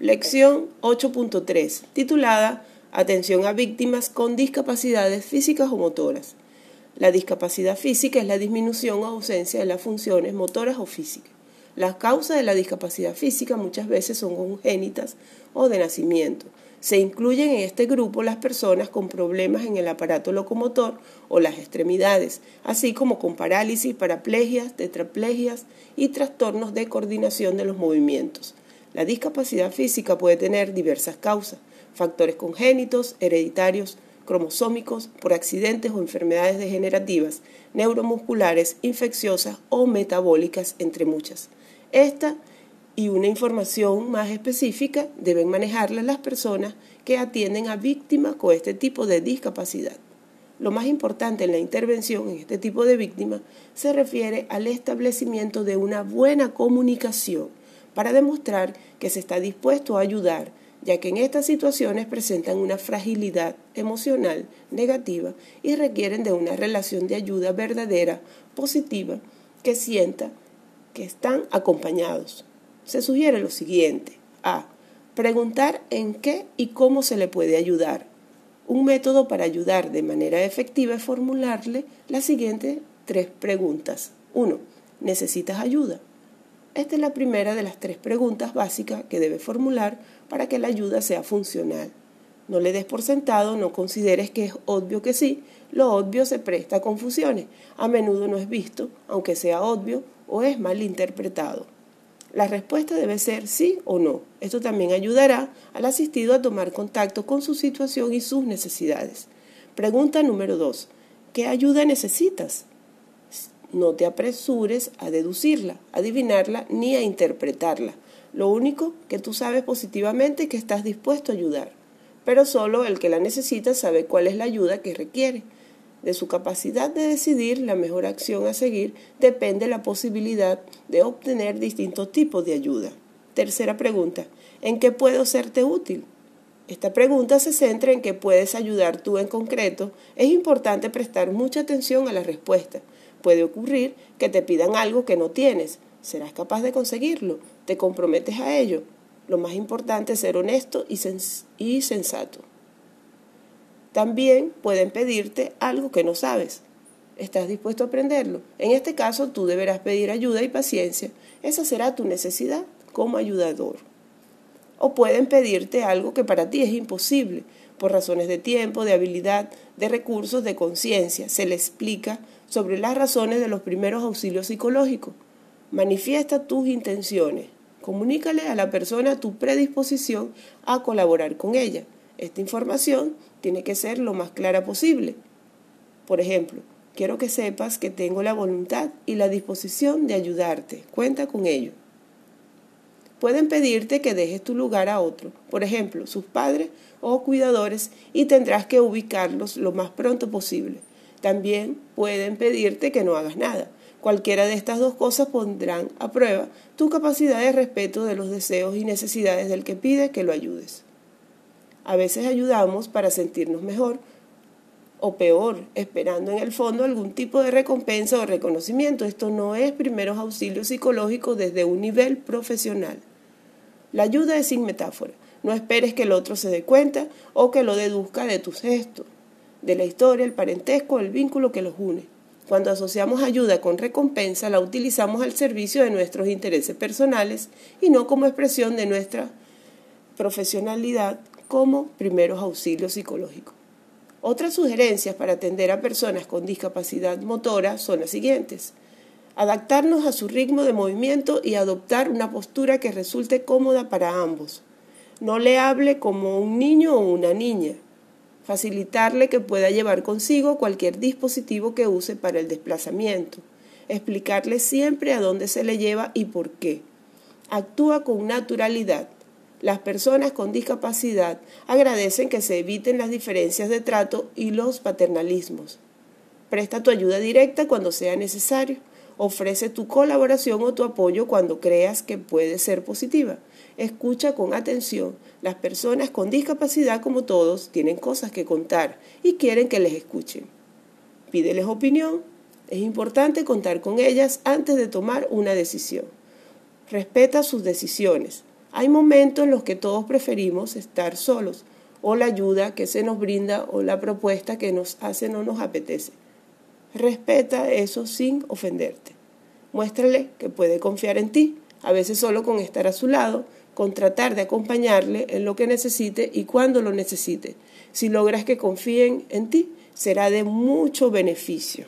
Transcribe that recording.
Lección 8.3, titulada Atención a víctimas con discapacidades físicas o motoras. La discapacidad física es la disminución o ausencia de las funciones motoras o físicas. Las causas de la discapacidad física muchas veces son congénitas o de nacimiento. Se incluyen en este grupo las personas con problemas en el aparato locomotor o las extremidades, así como con parálisis, paraplegias, tetraplegias y trastornos de coordinación de los movimientos. La discapacidad física puede tener diversas causas, factores congénitos, hereditarios, cromosómicos, por accidentes o enfermedades degenerativas, neuromusculares, infecciosas o metabólicas, entre muchas. Esta y una información más específica deben manejarla las personas que atienden a víctimas con este tipo de discapacidad. Lo más importante en la intervención en este tipo de víctimas se refiere al establecimiento de una buena comunicación para demostrar que se está dispuesto a ayudar, ya que en estas situaciones presentan una fragilidad emocional negativa y requieren de una relación de ayuda verdadera, positiva, que sienta que están acompañados se sugiere lo siguiente. A. Preguntar en qué y cómo se le puede ayudar. Un método para ayudar de manera efectiva es formularle las siguientes tres preguntas. 1. ¿Necesitas ayuda? Esta es la primera de las tres preguntas básicas que debe formular para que la ayuda sea funcional. No le des por sentado, no consideres que es obvio que sí. Lo obvio se presta a confusiones. A menudo no es visto, aunque sea obvio, o es mal interpretado. La respuesta debe ser sí o no. Esto también ayudará al asistido a tomar contacto con su situación y sus necesidades. Pregunta número dos. ¿Qué ayuda necesitas? No te apresures a deducirla, adivinarla ni a interpretarla. Lo único que tú sabes positivamente es que estás dispuesto a ayudar. Pero solo el que la necesita sabe cuál es la ayuda que requiere. De su capacidad de decidir la mejor acción a seguir depende la posibilidad de obtener distintos tipos de ayuda. Tercera pregunta, ¿en qué puedo serte útil? Esta pregunta se centra en qué puedes ayudar tú en concreto. Es importante prestar mucha atención a la respuesta. Puede ocurrir que te pidan algo que no tienes. ¿Serás capaz de conseguirlo? ¿Te comprometes a ello? Lo más importante es ser honesto y, sensato. También pueden pedirte algo que no sabes. ¿Estás dispuesto a aprenderlo? En este caso, tú deberás pedir ayuda y paciencia. Esa será tu necesidad como ayudador. O pueden pedirte algo que para ti es imposible, por razones de tiempo, de habilidad, de recursos, de conciencia. Se le explica sobre las razones de los primeros auxilios psicológicos. Manifiesta tus intenciones. Comunícale a la persona tu predisposición a colaborar con ella. Esta información tiene que ser lo más clara posible. Por ejemplo, quiero que sepas que tengo la voluntad y la disposición de ayudarte. Cuenta con ello. Pueden pedirte que dejes tu lugar a otro, por ejemplo, sus padres o cuidadores, y tendrás que ubicarlos lo más pronto posible. También pueden pedirte que no hagas nada. Cualquiera de estas dos cosas pondrán a prueba tu capacidad de respeto de los deseos y necesidades del que pide que lo ayudes. A veces ayudamos para sentirnos mejor o peor, esperando en el fondo algún tipo de recompensa o reconocimiento. Esto no es primeros auxilios psicológicos desde un nivel profesional. La ayuda es sin metáfora. No esperes que el otro se dé cuenta o que lo deduzca de tus gestos, de la historia, el parentesco, el vínculo que los une. Cuando asociamos ayuda con recompensa, la utilizamos al servicio de nuestros intereses personales y no como expresión de nuestra profesionalidad como primeros auxilios psicológicos. Otras sugerencias para atender a personas con discapacidad motora son las siguientes. Adaptarnos a su ritmo de movimiento y adoptar una postura que resulte cómoda para ambos. No le hable como un niño o una niña. Facilitarle que pueda llevar consigo cualquier dispositivo que use para el desplazamiento. Explicarle siempre a dónde se le lleva y por qué. Actúa con naturalidad las personas con discapacidad agradecen que se eviten las diferencias de trato y los paternalismos. Presta tu ayuda directa cuando sea necesario. Ofrece tu colaboración o tu apoyo cuando creas que puede ser positiva. Escucha con atención. Las personas con discapacidad, como todos, tienen cosas que contar y quieren que les escuchen. Pídeles opinión. Es importante contar con ellas antes de tomar una decisión. Respeta sus decisiones Hay momentos en los que todos preferimos estar solos, o la ayuda que se nos brinda o la propuesta que nos hace no nos apetece. Respeta eso sin ofenderte. Muéstrale que puede confiar en ti, a veces solo con estar a su lado, con tratar de acompañarle en lo que necesite y cuando lo necesite. Si logras que confíen en ti, será de mucho beneficio.